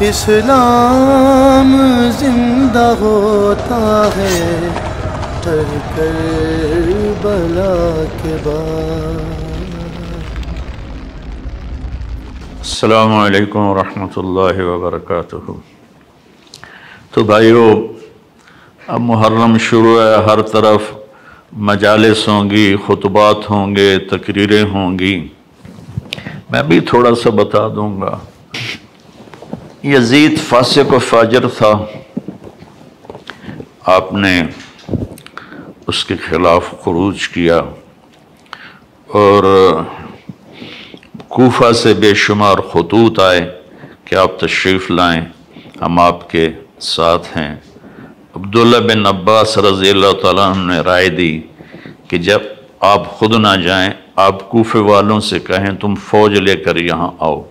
اسلام زندہ ہوتا ہے ہر کربلا کے بعد۔ السلام علیکم ورحمۃ اللہ وبرکاتہ۔ تو بھائیو، اب محرم شروع ہے، ہر طرف مجالس ہوں گی، خطبات ہوں گے، تقریریں ہوں گی۔ میں بھی تھوڑا سا بتا دوں گا۔ یزید فاسق و فاجر تھا۔ آپ نے اس کے خلاف خروج کیا اور کوفہ سے بے شمار خطوط آئے کہ آپ تشریف لائیں۔ ہم آپ کے ساتھ ہیں۔ عبداللہ بن عباس رضی اللہ تعالیٰ عنہ نے رائے دی کہ جب آپ خود نہ جائیں، آپ کوفے والوں سے کہیں تم فوج لے کر یہاں آؤ۔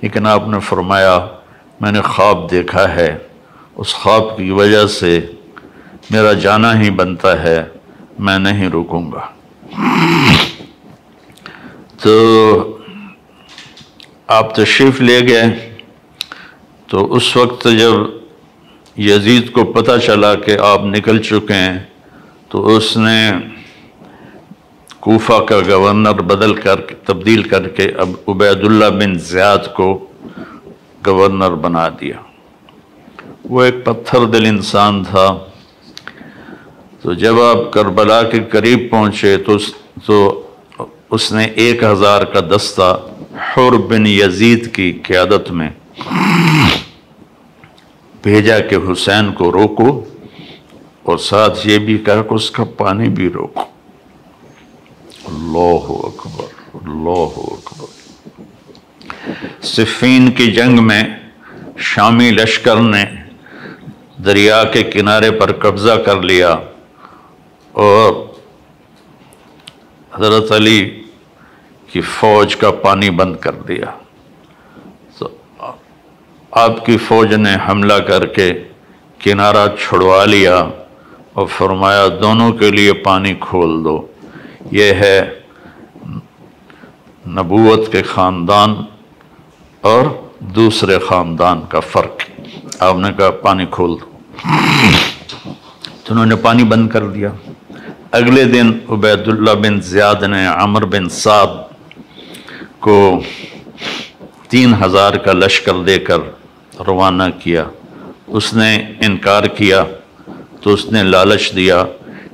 لیکن آپ نے فرمایا میں نے خواب دیکھا ہے۔ اس خواب کی وجہ سے میرا جانا ہی بنتا ہے۔ میں نہیں رکوں گا۔ تو آپ تشریف لے گئے۔ تو اس وقت جب یزید کو پتہ چلا کہ آپ نکل چکے ہیں، تو اس نے کوفہ کا گورنر بدل کر تبدیل کر کے اب عبید اللہ بن زیاد کو گورنر بنا دیا۔ وہ ایک پتھر دل انسان تھا۔ تو جب آپ کربلا کے قریب پہنچے تو تو اس نے ایک ہزار کا دستہ حر بن یزید کی قیادت میں بھیجا کہ حسین کو روکو اور ساتھ یہ بھی کہا کہ اس کا پانی بھی روکو۔ اللہ اکبر اللہ اکبر۔ صفین کی جنگ میں شامی لشکر نے دریا کے کنارے پر قبضہ کر لیا اور حضرت علی کی فوج کا پانی بند کر دیا۔ تو آپ کی فوج نے حملہ کر کے کنارہ چھڑوا لیا اور فرمایا دونوں کے لیے پانی کھول دو۔ یہ ہے نبوت کے خاندان۔ اور دوسرے خاندان کا فرق۔ آپ نے کہا پانی کھول دو۔ تو انہوں نے پانی بند کر دیا۔ اگلے دن عبید اللہ بن زیاد نے عمر بن سعد کو تین ہزار کا لشکر دے کر روانہ کیا۔ اس نے انکار کیا۔ تو اس نے لالچ دیا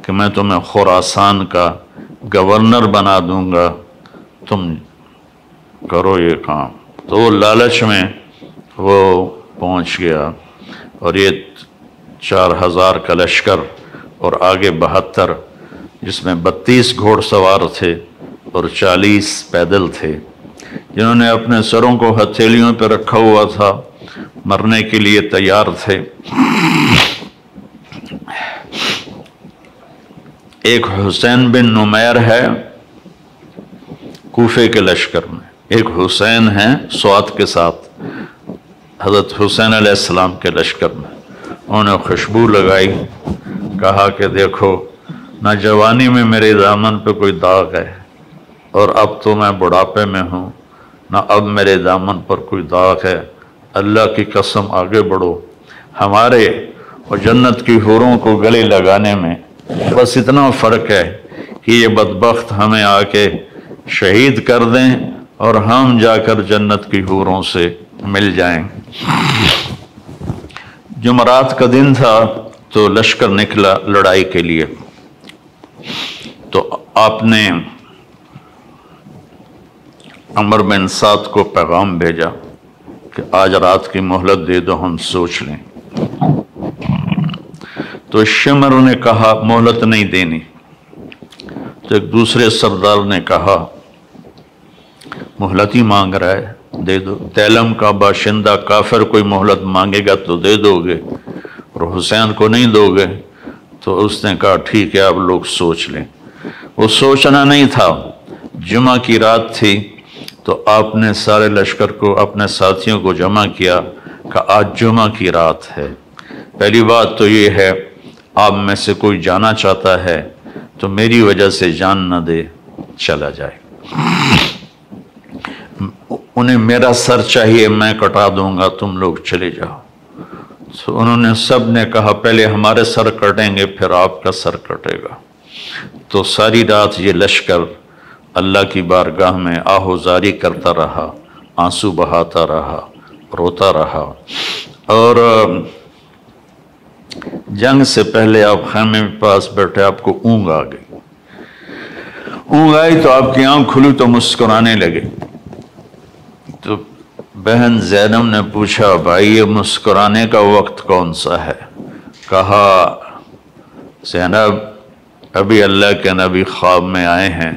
کہ میں تمہیں خوراسان کا گورنر بنا دوں گا۔ تم کرو یہ کام۔ تو وہ لالچ میں وہ پہنچ گیا اور یہ چار ہزار کا لشکر اور آگے بہتر جس میں بتیس گھوڑ سوار تھے اور چالیس پیدل تھے جنہوں نے اپنے سروں کو ہتھیلیوں پہ رکھا ہوا تھا، مرنے کے لیے تیار تھے۔ ایک حسین بن نمیر ہے کوفے کے لشکر میں۔ ایک حسین ہے سوات کے ساتھ۔ حضرت حسین علیہ السلام کے لشکر میں۔ انہوں نے خوشبو لگائی، کہا کہ دیکھو نہ جوانی میں میرے دامن پہ کوئی داغ ہے، اور اب تو میں بڑھاپے میں ہوں، نہ اب میرے دامن پر کوئی داغ ہے۔ اللہ کی قسم آگے بڑھو۔ ہمارے اور جنت کی حوروں کو گلے لگانے میں بس اتنا فرق ہے کہ یہ بدبخت ہمیں آ کے شہید کر دیں اور ہم جا کر جنت کی حوروں سے مل جائیں۔ جمعرات کا دن تھا تو لشکر نکلا لڑائی کے لیے۔ تو آپ نے عمر بن سعد کو پیغام بھیجا کہ آج رات کی مہلت دے دو، ہم سوچ لیں۔ تو شمر نے کہا، مہلت نہیں دینی۔ تو ایک دوسرے سردار نے کہا مہلت ہی مانگ رہا ہے، دے دو۔ تیلم کا باشندہ کافر کوئی مہلت مانگے گا تو دے دو گے، اور حسین کو نہیں دو گے، تو اس نے کہا ٹھیک ہے آپ لوگ سوچ لیں۔ وہ سوچنا نہیں تھا۔ جمعہ کی رات تھی، تو آپ نے سارے لشکر کو، اپنے ساتھیوں کو جمع کیا کہ آج جمعہ کی رات ہے۔ پہلی بات تو یہ ہے، آپ میں سے کوئی جانا چاہتا ہے، تو میری وجہ سے جان نہ دے، چلا جائے۔ انہیں میرا سر چاہیے، میں کٹا دوں گا، تم لوگ چلے جاؤ۔ تو انہوں نے سب نے کہا، پہلے ہمارے سر کٹیں گے، پھر آپ کا سر کٹے گا۔ تو ساری رات یہ لشکر اللہ کی بارگاہ میں آہوزاری کرتا رہا، آنسو بہاتا رہا، روتا رہا۔ اور، جنگ سے پہلے آپ خیمے کے پاس بیٹھے، آپ کو اونگ آ گئی۔ اونگ آئی تو آپ کی آنکھ کھلی تو مسکرانے لگے۔ تو بہن زینب نے پوچھا، بھائی، یہ مسکرانے کا وقت کون سا ہے؟ کہا، زینب، ابھی اللہ کے نبی خواب میں آئے ہیں۔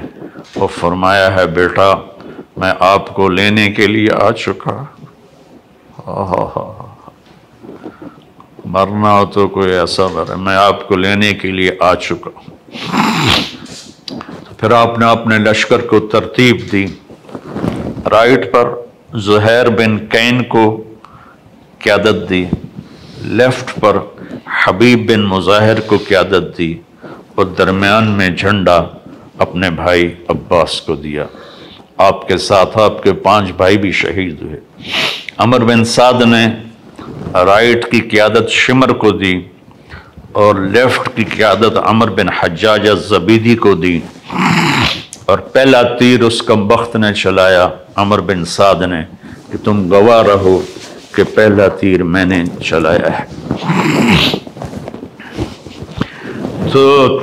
وہ فرمایا ہے، بیٹا، میں آپ کو لینے کے لیے آ چکا۔ مرنا ہو تو کوئی ایسا مرے میں آپ کو لینے کے لیے آ چکا۔ پھر آپ نے اپنے لشکر کو ترتیب دی۔ رائٹ پر زہیر بن کین کو قیادت دی۔ لیفٹ پر حبیب بن مظاہر کو قیادت دی اور درمیان میں جھنڈا اپنے بھائی عباس کو دیا۔ آپ کے ساتھ آپ کے پانچ بھائی بھی شہید ہوئے۔ عمر بن سعد نے رائٹ کی قیادت شمر کو دی اور لیفٹ کی قیادت عمر بن حجاج الزبیدی کو دی۔ اور پہلا تیر اس کم بخت نے چلایا، عمر بن سعد نے، کہ تم گواہ رہو کہ پہلا تیر میں نے چلایا ہے۔ تو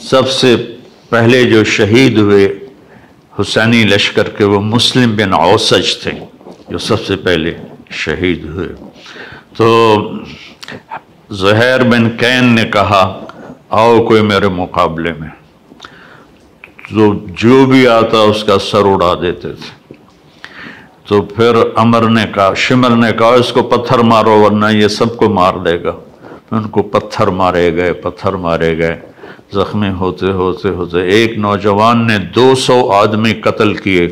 سب سے پہلے جو شہید ہوئے حسینی لشکر کے، وہ مسلم بن اوسج تھے، جو سب سے پہلے شہید ہوئے۔ تو زہیر بن کین نے کہا آؤ کوئی میرے مقابلے میں۔ تو جو بھی آتا اس کا سر اڑا دیتے تھے۔ تو پھر عمر نے کہا، شمر نے کہا، اس کو پتھر مارو ورنہ یہ سب کو مار دے گا۔ ان کو پتھر مارے گئے، پتھر مارے گئے۔ زخمی ہوتے ہوتے ہوتے ایک نوجوان نے دو سو آدمی قتل کیے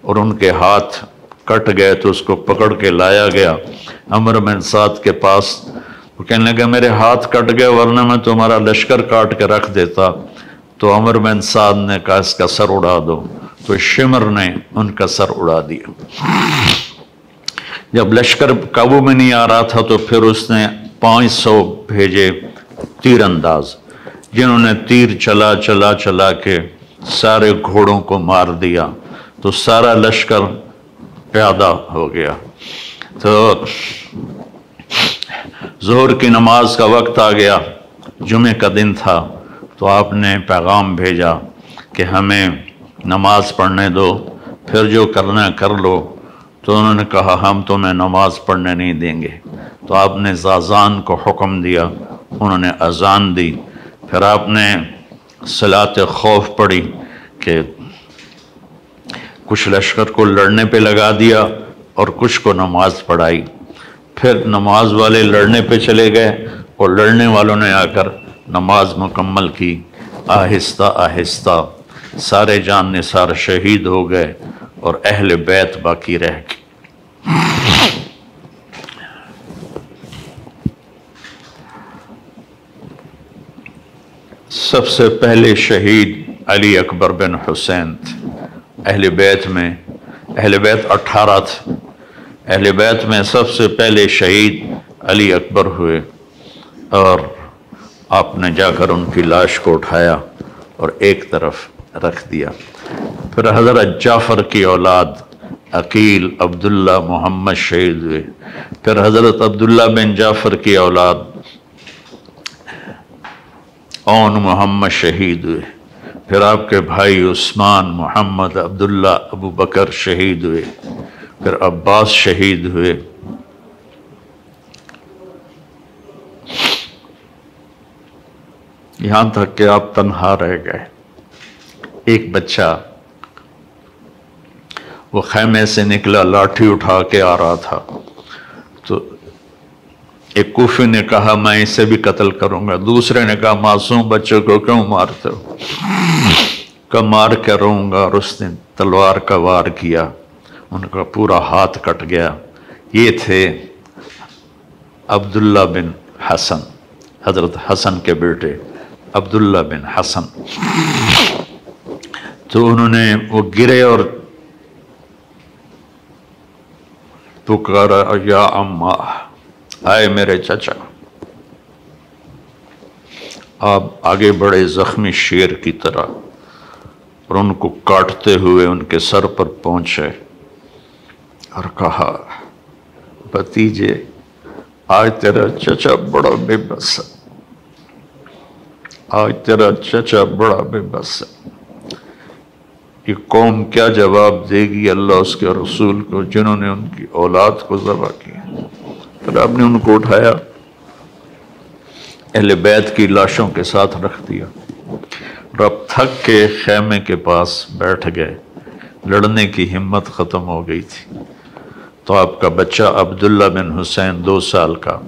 اور ان کے ہاتھ کٹ گئے تو اس کو پکڑ کے لایا گیا۔ عمر بن سعد کے پاس وہ کہنے لگا میرے ہاتھ کٹ گئے ورنہ میں تمہارا لشکر کاٹ کے رکھ دیتا۔ تو عمر بن سعد نے کہا، اس کا سر اڑا دو۔ تو شمر نے ان کا سر اڑا دیا۔ جب لشکر قابو میں نہیں آ رہا تھا تو پھر اس نے پانچ سو بھیجے تیر انداز، جنہوں نے تیر چلا چلا چلا کے سارے گھوڑوں کو مار دیا۔ تو سارا لشکر پیادہ ہو گیا۔ تو زہر کی نماز کا وقت آ گیا، جمعہ کا دن تھا، تو آپ نے پیغام بھیجا کہ ہمیں نماز پڑھنے دو، پھر جو کرنا کر لو۔ تو انہوں نے کہا، ہم تمہیں نماز پڑھنے نہیں دیں گے۔ تو آپ نے زازان کو حکم دیا، انہوں نے اذان دی۔ پھر آپ نے صلاۃ خوف پڑھی کہ کچھ لشکر کو لڑنے پہ لگا دیا اور کچھ کو نماز پڑھائی۔ پھر نماز والے لڑنے پہ چلے گئے اور لڑنے والوں نے آ کر نماز مکمل کی۔ آہستہ آہستہ سارے جان نثار شہید ہو گئے اور اہل بیت باقی رہ گئے۔ سب سے پہلے شہید علی اکبر بن حسین تھے۔ اہل بیت میں، اہل بیت اٹھارہ تھے۔ اہل بیت میں سب سے پہلے شہید علی اکبر ہوئے اور آپ نے جا کر ان کی لاش کو اٹھایا اور ایک طرف رکھ دیا۔ پھر حضرت جعفر کی اولاد عقیل عبداللہ محمد شہید ہوئے۔ پھر حضرت عبداللہ بن جعفر کی اولاد اون محمد شہید ہوئے۔ پھر آپ کے بھائی عثمان محمد عبداللہ ابو بکر شہید ہوئے۔ پھر عباس شہید ہوئے۔ یہاں تک کہ آپ تنہا رہ گئے۔ ایک بچہ وہ خیمے سے نکلا، لاٹھی اٹھا کے آ رہا تھا۔ تو ایک کوفی نے کہا، میں اسے بھی قتل کروں گا۔ دوسرے نے کہا، معصوم بچوں کو کیوں مارتے ہو؟ کہ مار کے رہوں گا۔ اور اس نے تلوار کا وار کیا۔ ان کا پورا ہاتھ کٹ گیا۔ یہ تھے عبداللہ بن حسن، حضرت حسن کے بیٹے عبداللہ بن حسن۔ تو انہوں نے وہ گرے اور پکارا، یا اما، آئے میرے چچا۔ آپ آگے بڑے زخمی شیر کی طرح اور ان کو کاٹتے ہوئے ان کے سر پر پہنچے۔ اور کہا، بتیجے، آج تیرا چچا بڑا بے بس ہے. آج تیرا چچا بڑا بے بس ہے۔ یہ قوم کیا جواب دے گی اللہ اس کے رسول کو جنہوں نے ان کی اولاد کو ذبح کیا پھر آپ نے ان کو اٹھایا، اہل بیت کی لاشوں کے ساتھ رکھ دیا۔ اور اب تھک کے خیمے کے پاس بیٹھ گئے۔ لڑنے کی ہمت ختم ہو گئی تھی۔ تو آپ کا بچہ عبداللہ بن حسین دو سال کا۔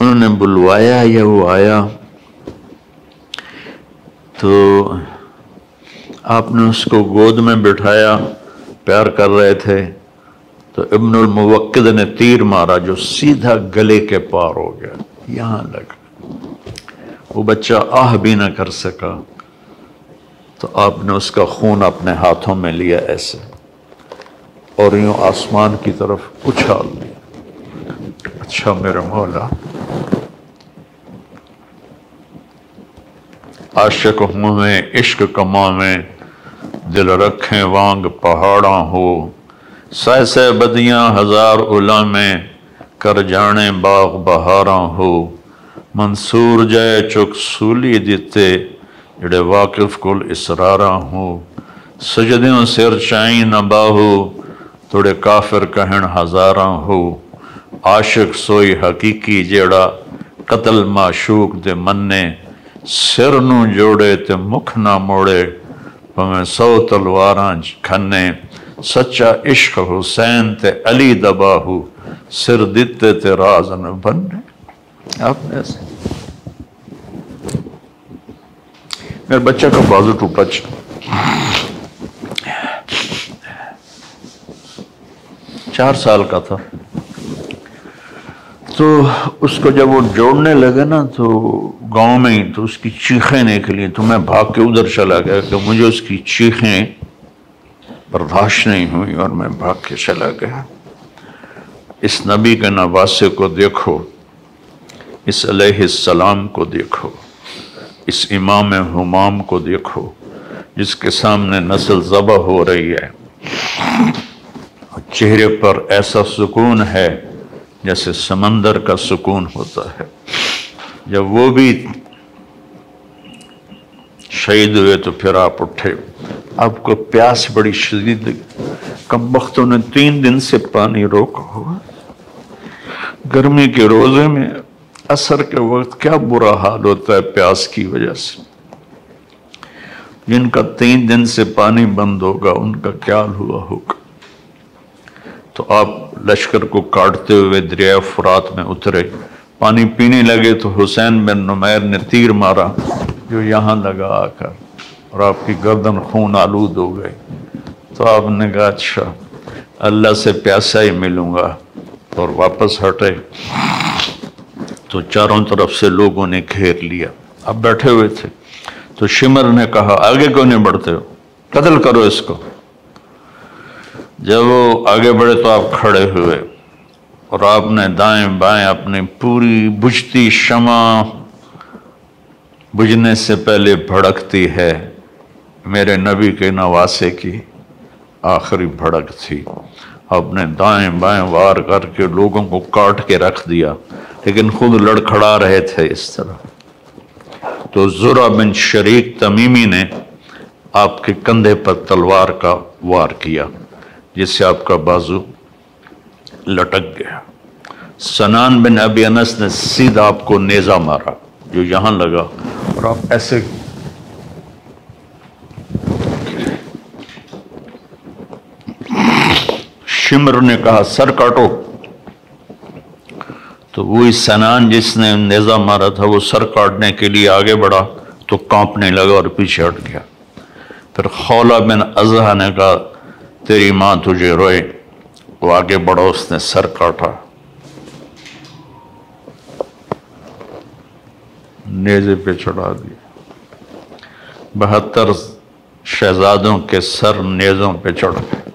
انہوں نے بلوایا یا وہ آیا؟ تو آپ نے اس کو گود میں بٹھایا، پیار کر رہے تھے۔ تو ابن الموقد نے تیر مارا جو سیدھا گلے کے پار ہو گیا۔ یہاں لگا وہ بچہ آہ بھی نہ کر سکا۔ تو آپ نے اس کا خون اپنے ہاتھوں میں لیا ایسے۔ اور یوں آسمان کی طرف اچھال لیا۔ اچھا میرے مولا۔ عاشق ہوں میں، عشق کما میں، دل رکھیں وانگ پہاڑاں ہو۔ سہ سہ بدیاں ہزار علامیں کر جانے باغ بہاراں ہو۔ منصور جائے چک سولی دیتے، جڑے واقف کل اسراراں ہو۔ سجدیوں سر چائیں نہ باہو توڑے کافر کہن ہزاراں ہو۔ عاشق سوئی حقیقی جیڑا قتل معشوق دے مننے سر نو جوڑے تے مکھ نہ موڑے پمیں سو تلواراں کھنے۔ سچا عشق حسین تے علی دباہو سر دیتے تے راز نہ بننے۔ آپ نے ایسے۔ میرے بچہ کا بازو ٹوٹا چار سال کا تھا۔ تو اس کو جب وہ جوڑنے لگے نا تو گاؤں میں ہی تو اس کی چیخیں نکلی تو میں بھاگ کے ادھر چلا گیا کہ مجھے اس کی چیخیں برداشت نہیں ہوئی اور میں بھاگ کے چلا گیا۔ اس نبی کے نواسے کو دیکھو، اس علیہ السلام کو دیکھو، اس امام حمام کو دیکھو، جس کے سامنے نسل ذبح ہو رہی ہے۔ چہرے پر ایسا سکون ہے جیسے سمندر کا سکون ہوتا ہے۔ جب وہ بھی شہید ہوئے تو پھر آپ اٹھے۔ آپ کو پیاس بڑی شدید کم وقتوں نے تین دن سے پانی روکا ہوا۔ گرمی کے روزے میں اثر کے وقت کیا برا حال ہوتا ہے پیاس کی وجہ سے۔ جن کا تین دن سے پانی بند ہوگا، ان کا کیا ہوا ہوگا؟ تو آپ لشکر کو کاٹتے ہوئے دریا فرات میں اترے۔ پانی پینے لگے تو حسین بن نمیر نے تیر مارا جو یہاں لگا آ کر اور آپ کی گردن خون آلود ہو گئے تو آپ نے کہا اچھا اللہ سے پیاسا ہی ملوں گا۔ اور واپس ہٹے۔ تو چاروں طرف سے لوگوں نے گھیر لیا۔ اب بیٹھے ہوئے تھے۔ تو شمر نے کہا، آگے کیوں نہیں بڑھتے ہو؟ قتل کرو اس کو۔ جب وہ آگے بڑھے تو آپ کھڑے ہوئے اور آپ نے دائیں بائیں اپنی پوری بجھتی شمع بجھنے سے پہلے بھڑکتی ہے، میرے نبی کے نواسے کی آخری بھڑک تھی۔ آپ نے دائیں بائیں وار کر کے لوگوں کو کاٹ کے رکھ دیا، لیکن خود لڑکھڑا رہے تھے اس طرح۔ تو زرا بن شریک تمیمی نے آپ کے کندھے پر تلوار کا وار کیا۔ جس سے آپ کا بازو لٹک گیا۔ سنان بن ابی انس نے سیدھا آپ کو نیزہ مارا، جو یہاں لگا۔ اور آپ ایسے شمر نے کہا، سر کاٹو۔ تو وہی سنان جس نے نیزہ مارا تھا، وہ سر کاٹنے کے لیے آگے بڑھا تو کانپنے لگا اور پیچھے ہٹ گیا۔ پھر خولا بن ازہ نے کہا تیری ماں تجھے روئے وہ آگے بڑھا اس نے سر کاٹا۔ نیزے پہ چڑھا دیا۔ بہتر شہزادوں کے سر نیزوں پہ چڑھ گئے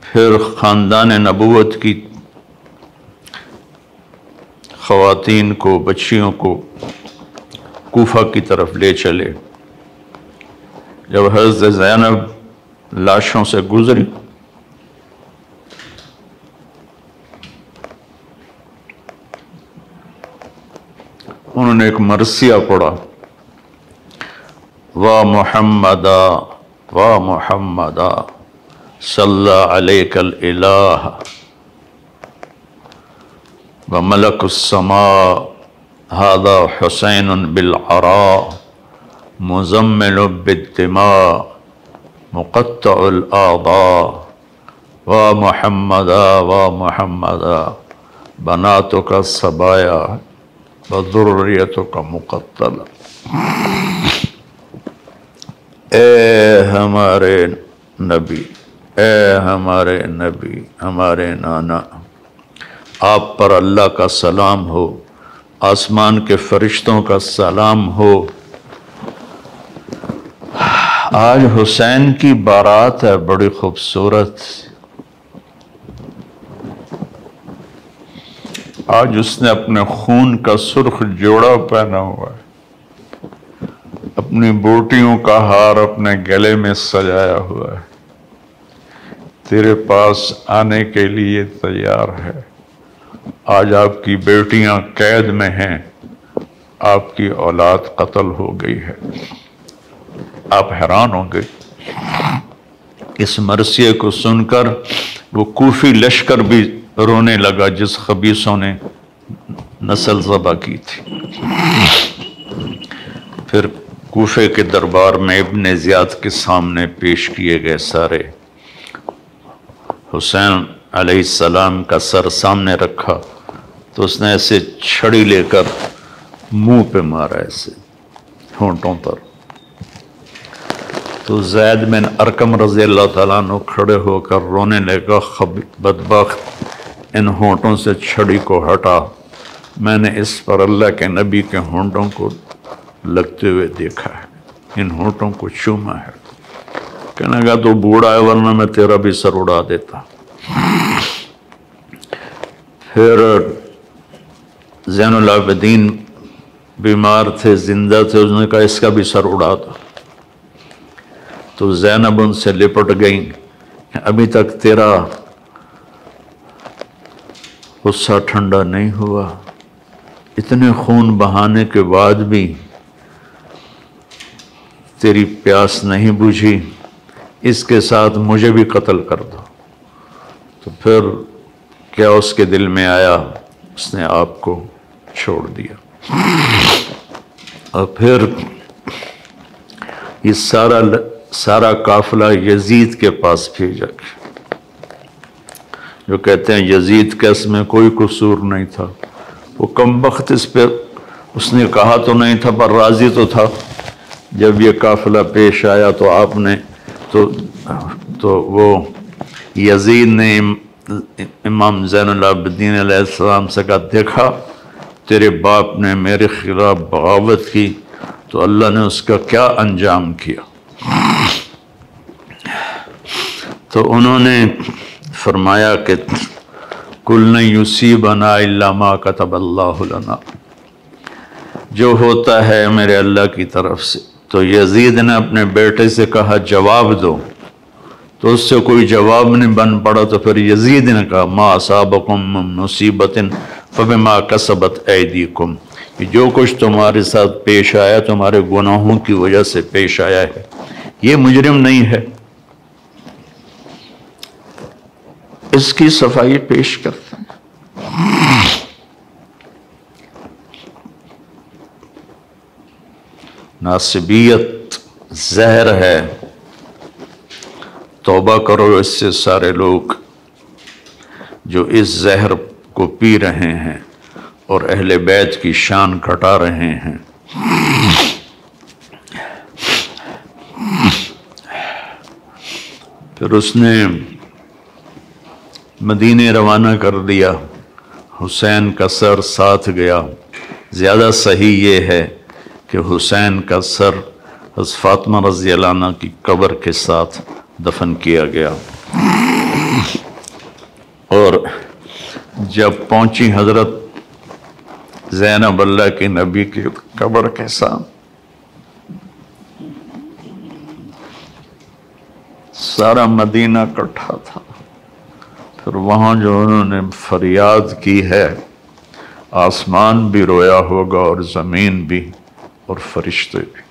پھر خاندان نبوت کی خواتین کو، بچیوں کو کوفہ کی طرف لے چلے۔ جب حضرت زینب لاشوں سے گزری، انہوں نے ایک مرثیہ پڑھا، وا محمد وا محمد صلی علیک الہ و ملک السماء هذا حسین بالعراء. مزمل بالدماء، مقطع الاعضاء وا محمد وا محمد بناتك الصبايا وذریتك مقتل اے ہمارے نبی، اے ہمارے نبی، ہمارے نانا، آپ پر اللہ کا سلام ہو، آسمان کے فرشتوں کا سلام ہو آج حسین کی بارات ہے، بڑی خوبصورت۔ آج اس نے اپنے خون کا سرخ جوڑا پہنا ہوا ہے۔ اپنی بوٹیوں کا ہار اپنے گلے میں سجایا ہوا ہے۔ تیرے پاس آنے کے لیے تیار ہے۔ آج آپ کی بیٹیاں قید میں ہیں۔ آپ کی اولاد قتل ہو گئی ہے۔ آپ حیران ہوں گے۔ اس مرثیے کو سن کر وہ کوفی لشکر بھی رونے لگا جس خبیصوں نے نسل ذبح کی تھی۔ پھر کوفے کے دربار میں ابن زیاد کے سامنے پیش کیے گئے سارے۔ حسین علیہ السلام کا سر سامنے رکھا تو اس نے ایسے چھڑی لے کر منہ پہ مارا ایسے ہونٹوں پر۔ تو زید بن ارکم رضی اللہ تعالیٰ عنہ کھڑے ہو کر رونے لگا بدبخت ان ہونٹوں سے چھڑی کو ہٹا۔ میں نے اس پر اللہ کے نبی کے ہونٹوں کو لگتے ہوئے دیکھا ہے۔ ان ہونٹوں کو چوما ہے۔ کہنے گا تو بوڑھا ہے، ورنہ میں تیرا بھی سر اڑا دیتا۔ پھر زین العابدین بیمار تھے، زندہ تھے، اس نے کہا، اس کا بھی سر اڑا دو۔ تو زینب ان سے لپٹ گئیں۔ ابھی تک تیرا غصہ ٹھنڈا نہیں ہوا۔ اتنے خون بہانے کے بعد بھی تیری پیاس نہیں بجھی۔ اس کے ساتھ مجھے بھی قتل کر دو۔ تو پھر کیا اس کے دل میں آیا؟ اس نے آپ کو چھوڑ دیا۔ اور پھر یہ سارا سارا قافلہ یزید کے پاس بھیجا گیا۔ جو کہتے ہیں یزید کے اس میں کوئی قصور نہیں تھا۔ وہ کم وقت اس پہ، اس نے کہا تو نہیں تھا، پر راضی تو تھا۔ جب یہ قافلہ پیش آیا تو آپ نے، تو تو وہ یزید نے امام زین العابدین علیہ السلام سے کہا، دیکھا، تیرے باپ نے میرے خلاف بغاوت کی، تو اللہ نے اس کا کیا انجام کیا؟ تو انہوں نے فرمایا کہ کل یوسی بنا علامہ کتب اللہ لنا۔ جو ہوتا ہے میرے اللہ کی طرف سے۔ تو یزید نے اپنے بیٹے سے کہا، جواب دو۔ تو اس سے کوئی جواب نہیں بن پڑا، تو پھر یزید نے کہا، ما صابقم مصیبت فبما کسبت ایدیکم۔ جو کچھ تمہارے ساتھ پیش آیا، تمہارے گناہوں کی وجہ سے پیش آیا ہے۔ یہ مجرم نہیں ہے۔ اس کی صفائی پیش کرتے ہیں ناصبیت زہر ہے۔ توبہ کرو اس سے سارے لوگ جو اس زہر کو پی رہے ہیں اور اہل بیت کی شان کٹا رہے ہیں۔ پھر اس نے مدینے روانہ کر دیا۔ حسین کا سر ساتھ گیا۔ زیادہ صحیح یہ ہے کہ حسین کا سر حضرت فاطمہ رضی اللہ عنہ کی قبر کے ساتھ دفن کیا گیا۔ اور جب پہنچی حضرت زینب اللہ کی نبی کی قبر کے ساتھ، سارا مدینہ کٹھا تھا۔ پھر وہاں جو انہوں نے فریاد کی ہے، آسمان بھی رویا ہوگا اور زمین بھی اور فرشتے بھی۔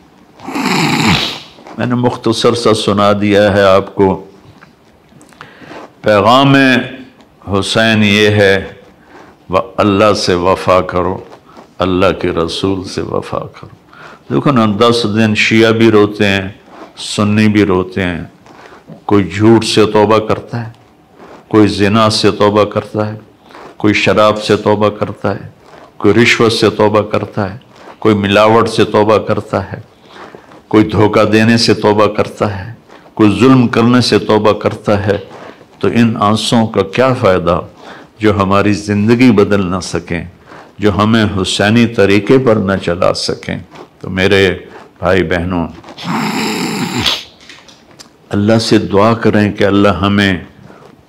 میں نے مختصر سا سنا دیا ہے آپ کو۔ پیغام حسین یہ ہے اللہ سے وفا کرو، اللہ کے رسول سے وفا کرو۔ دیکھو نا، دس دن شیعہ بھی روتے ہیں، سنی بھی روتے ہیں، کوئی جھوٹ سے توبہ کرتا ہے؟ کوئی زنا سے توبہ کرتا ہے، کوئی شراب سے توبہ کرتا ہے، کوئی رشوت سے توبہ کرتا ہے، کوئی ملاوٹ سے توبہ کرتا ہے، کوئی دھوکہ دینے سے توبہ کرتا ہے، کوئی ظلم کرنے سے توبہ کرتا ہے، تو ان آنسوں کا کیا فائدہ؟ جو ہماری زندگی بدل نہ سکیں، جو ہمیں حسینی طریقے پر نہ چلا سکیں۔ تو میرے بھائی بہنوں، اللہ سے دعا کریں کہ اللہ ہمیں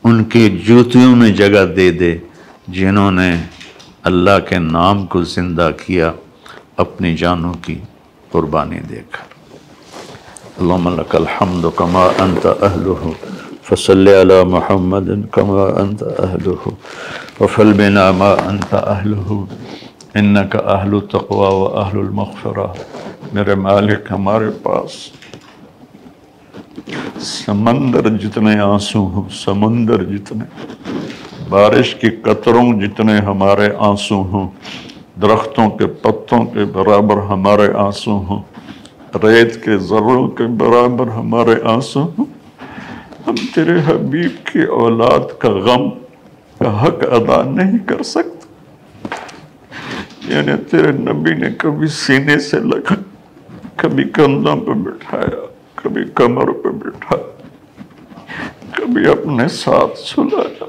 ان کی جوتیوں میں جگہ دے دے جنہوں نے اللہ کے نام کو زندہ کیا، اپنی جانوں کی قربانی دے کر اللہم لک الحمد کما انت اہلہ فصلی علی محمد کما انت اہلہ، وفل بنا ما انت اہلہ، انکا اہل تقوی و اہل المغفرہ، میرے مالک ہمارے پاس۔ سمندر جتنے آنسو ہوں، سمندر جتنے۔ بارش کی قطروں جتنے ہمارے آنسو ہوں، درختوں کے پتوں کے برابر ہمارے آنسو ہوں۔ ریت کے ذروں کے برابر ہمارے آنسو ہوں۔ ہم تیرے حبیب کی اولاد کا غم کا حق ادا نہیں کر سکتے۔ یعنی تیرے نبی نے کبھی سینے سے لگا، کبھی کندھوں پہ بٹھایا۔ کبھی کمر پہ بٹھا، کبھی اپنے ساتھ سلایا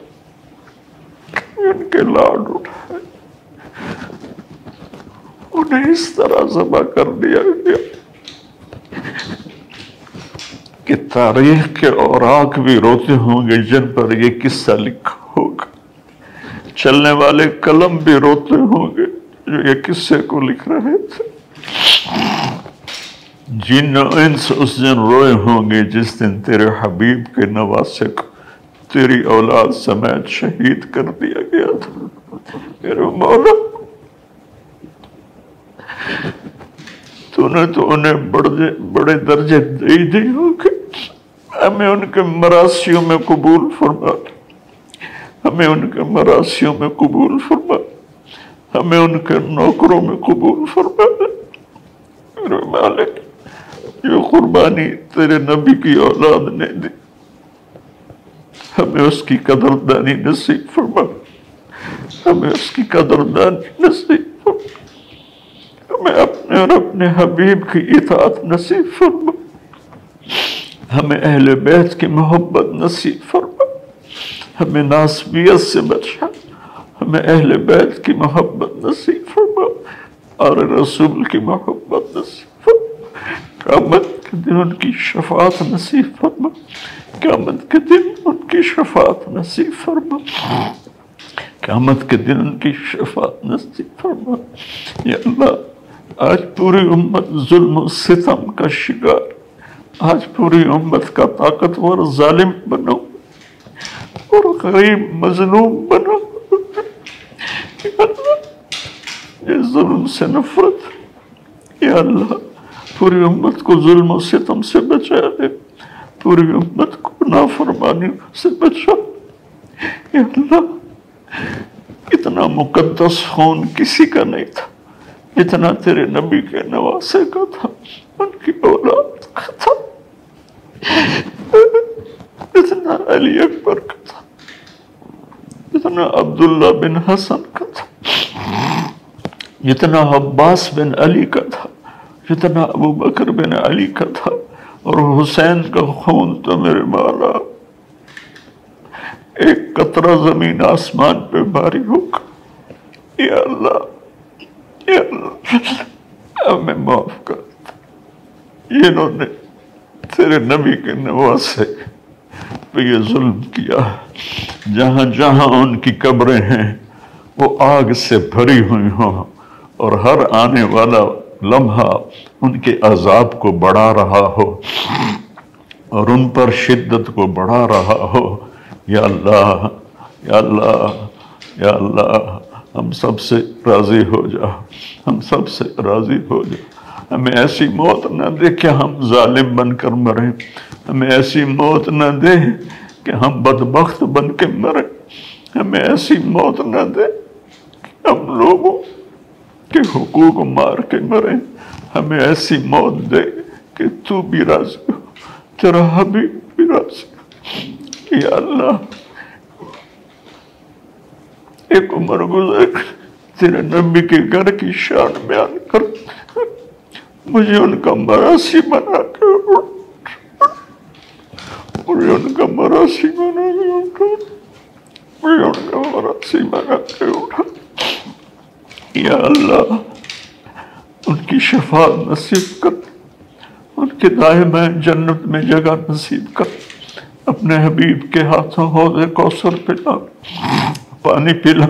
کبھی ان کے لاڈ اٹھائے۔ انہیں اس طرح ذبح کر دیا گیا کہ تاریخ کے اوراق بھی روتے ہوں گے، جن پر یہ قصہ لکھا ہوگا۔ چلنے والے قلم بھی روتے ہوں گے جو یہ قصے کو لکھ رہے تھے۔ جن انس اس دن روئے ہوں گے جس دن تیرے حبیب کے نواسے کو تیری اولاد سمیت شہید کر دیا گیا تھا۔ میرے مولا تو نے تو انہیں بڑے بڑے درجے دے دی ہوں گے ہمیں ان کے مراسیوں میں قبول فرما۔ ہمیں ان کے مراسیوں میں قبول فرما۔ ہمیں ان کے نوکروں میں قبول فرما۔ میرے مالک جو قربانی تیرے نبی کی اولاد نے دی، ہمیں اس کی قدردانی نصیب فرما۔ ہمیں اس کی قدردانی نصیب فرما۔ ہمیں اپنے اور اپنے حبیب کی اطاعت نصیب فرما۔ ہمیں اہل بیت کی محبت نصیب فرما۔ ہمیں ناسبیت سے بچا۔ ہمیں اہل بیت کی محبت نصیب فرما۔ اور رسول کی محبت نصیب فرما۔ قیامت کے دن ان کی شفاعت نصیب فرما. قیامت کے دن ان کی شفاعت نصیب فرما. قیامت کے دن ان کی شفاعت نصیب فرما. یا اللہ، آج پوری امت ظلم و ستم کا شکار. آج پوری امت کا طاقتور ظالم بنو. اور غریب مظلوم بنو. یا اللہ، یہ ظلم سے نفرت. یا اللہ پوری امت کو ظلم و ستم سے بچا دے پوری امت کو نافرمانی سے بچا یا اللہ اتنا مقدس خون کسی کا نہیں تھا اتنا تیرے نبی کے نواسے کا تھا ان کی اولاد کا تھا اتنا علی اکبر کا تھا اتنا عبداللہ بن حسن کا تھا جتنا عباس بن علی کا تھا جتنا ابو بکر بن علی کا تھا اور حسین کا خون تو میرے مالا ایک قطرہ زمین آسمان پہ باری ہوگا یا اللہ یا اللہ ہمیں معاف کر انہوں نے تیرے نبی کے نواسے پہ یہ ظلم کیا۔ جہاں جہاں ان کی قبریں ہیں، وہ آگ سے بھری ہوئی ہوں اور ہر آنے والا لمحہ ان کے عذاب کو بڑھا رہا ہو اور ان پر شدت کو بڑھا رہا ہو۔ یا اللہ یا اللہ یا اللہ، ہم سب سے راضی ہو جا، ہم سب سے راضی ہو جا۔ ہمیں ایسی موت نہ دے کہ ہم ظالم بن کر مریں۔ ہمیں ایسی موت نہ دے کہ ہم بدبخت بن کے مریں۔ ہمیں ایسی موت نہ دے کہ ہم لوگوں کے حقوق مار کے مریں ہمیں ایسی موت دے کہ تو بھی راضی ہو، تیرا حبیب بھی راضی یا اللہ، ایک عمر گزر تیرے نبی کے گھر کی شان بیان کر۔ مجھے ان کا مراسی بنا کے مجھے ان کا مراسی بنا کے اٹھا مجھے ان کا مراسی بنا کے اٹھا یا اللہ، ان کی شفاعت نصیب کر، ان کے دائم جنت میں جگہ نصیب کر، اپنے حبیب کے ہاتھوں حوض کوثر پلا پانی پلا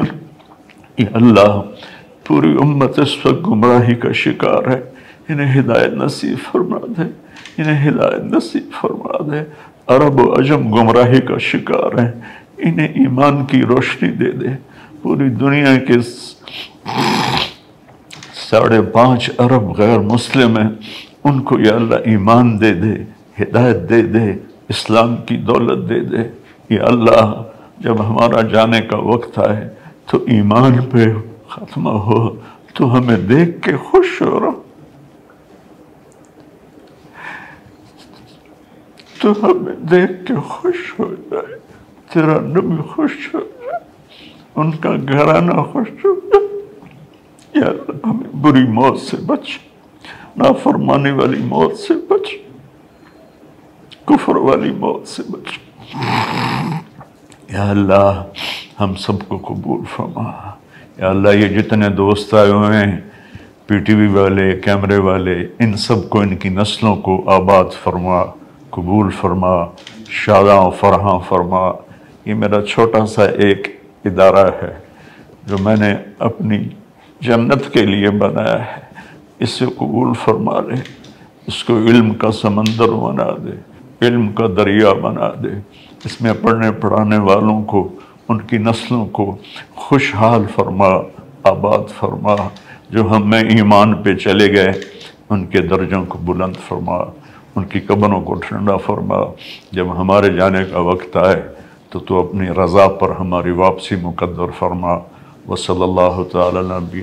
یا اللہ، پوری امت اس وقت گمراہی کا شکار ہے، انہیں ہدایت نصیب فرما دے، انہیں ہدایت نصیب فرما دے۔ عرب و عجم گمراہی کا شکار ہیں، انہیں ایمان کی روشنی دے دے۔ پوری دنیا کے ساڑھے پانچ ارب غیر مسلم ہیں، ان کو یا اللہ ایمان دے دے، ہدایت دے دے، اسلام کی دولت دے دے۔ یا اللہ، جب ہمارا جانے کا وقت آئے تو ایمان پہ ختمہ ہو، تو ہمیں دیکھ کے خوش ہو۔ رہا تو ہمیں دیکھ کے خوش ہو جائے، تیرا نبی خوش ہو۔ جائے ان کا گھرانہ خوش ہو جائے یا اللہ ہمیں بری موت سے بچ نافرمانی والی موت سے بچ کفر والی موت سے بچ یا اللہ ہم سب کو قبول فرما یا اللہ یہ جتنے دوست آئے ہوئے ہیں پی ٹی وی والے کیمرے والے ان سب کو ان کی نسلوں کو آباد فرما قبول فرما شاداں فرحاں فرما یہ میرا چھوٹا سا ایک ادارہ ہے جو میں نے اپنی جنت کے لیے بنایا ہے اس سے قبول فرما لے، اس کو علم کا سمندر بنا دے، علم کا دریا بنا دے۔ اس میں پڑھنے پڑھانے والوں کو، ان کی نسلوں کو خوشحال فرما، آباد فرما۔ جو ہم میں ایمان پہ چلے گئے، ان کے درجوں کو بلند فرما، ان کی قبروں کو ٹھنڈا فرما۔ جب ہمارے جانے کا وقت آئے تو تو اپنی رضا پر ہماری واپسی مقدر فرما وصلی اللہ تعالی نبی